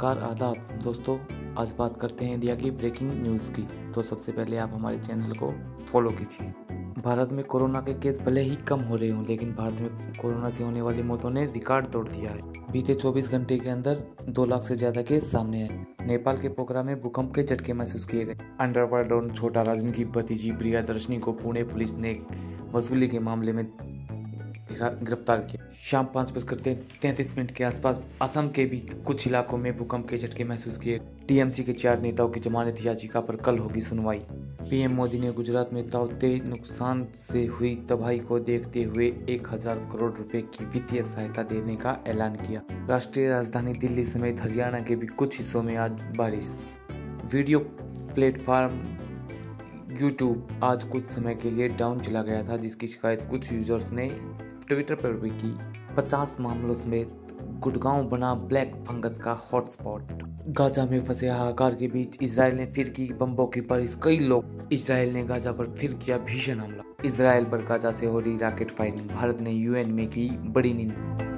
नमस्कार, आदाब। दोस्तों, आज बात करते हैं इंडिया की ब्रेकिंग न्यूज़ की। तो सबसे पहले आप हमारे चैनल को फॉलो कीजिए। भारत में कोरोना के केस भले ही कम हो रहे हों, लेकिन भारत में कोरोना से होने वाली मौतों ने रिकॉर्ड तोड़ दिया है। बीते 24 घंटे के अंदर दो लाख से ज़्यादा केस सामने आए। नेपाल के पोखरा में भूकंप के झटके महसूस किए गए। अंडरवर्ल्ड और छोटा राजन की भतीजी प्रिया दर्शनी को पुणे पुलिस ने वसूली के मामले में गिरफ़्तार किया। शाम पाँच बजकर तैंतीस मिनट के आसपास असम के भी कुछ इलाकों में भूकंप के झटके महसूस किए। टीएमसी के चार नेताओं की जमानत याचिका पर कल होगी सुनवाई। पीएम मोदी ने गुजरात में ताउते नुकसान से हुई तबाही को देखते हुए एक हज़ार करोड़ रुपए की वित्तीय सहायता देने का ऐलान किया। राष्ट्रीय राजधानी दिल्ली समेत हरियाणा के भी कुछ हिस्सों में आज बारिश। वीडियो प्लेटफॉर्म यूट्यूब आज कुछ समय के लिए डाउन चला गया था, जिसकी शिकायत कुछ यूज़र्स ने ट्विटर पर भी की 50 मामलों समेत गुड़गांव बना ब्लैक फंगस का हॉटस्पॉट। गाजा में फंसे हाहाकार के बीच इसराइल ने फिर की बम्बों की बारिश। कई लोग इसराइल ने गाजा पर फिर किया भीषण हमला। इसराइल पर गाजा से हो रही रॉकेट फायरिंग। भारत ने यूएन में की बड़ी निंदा।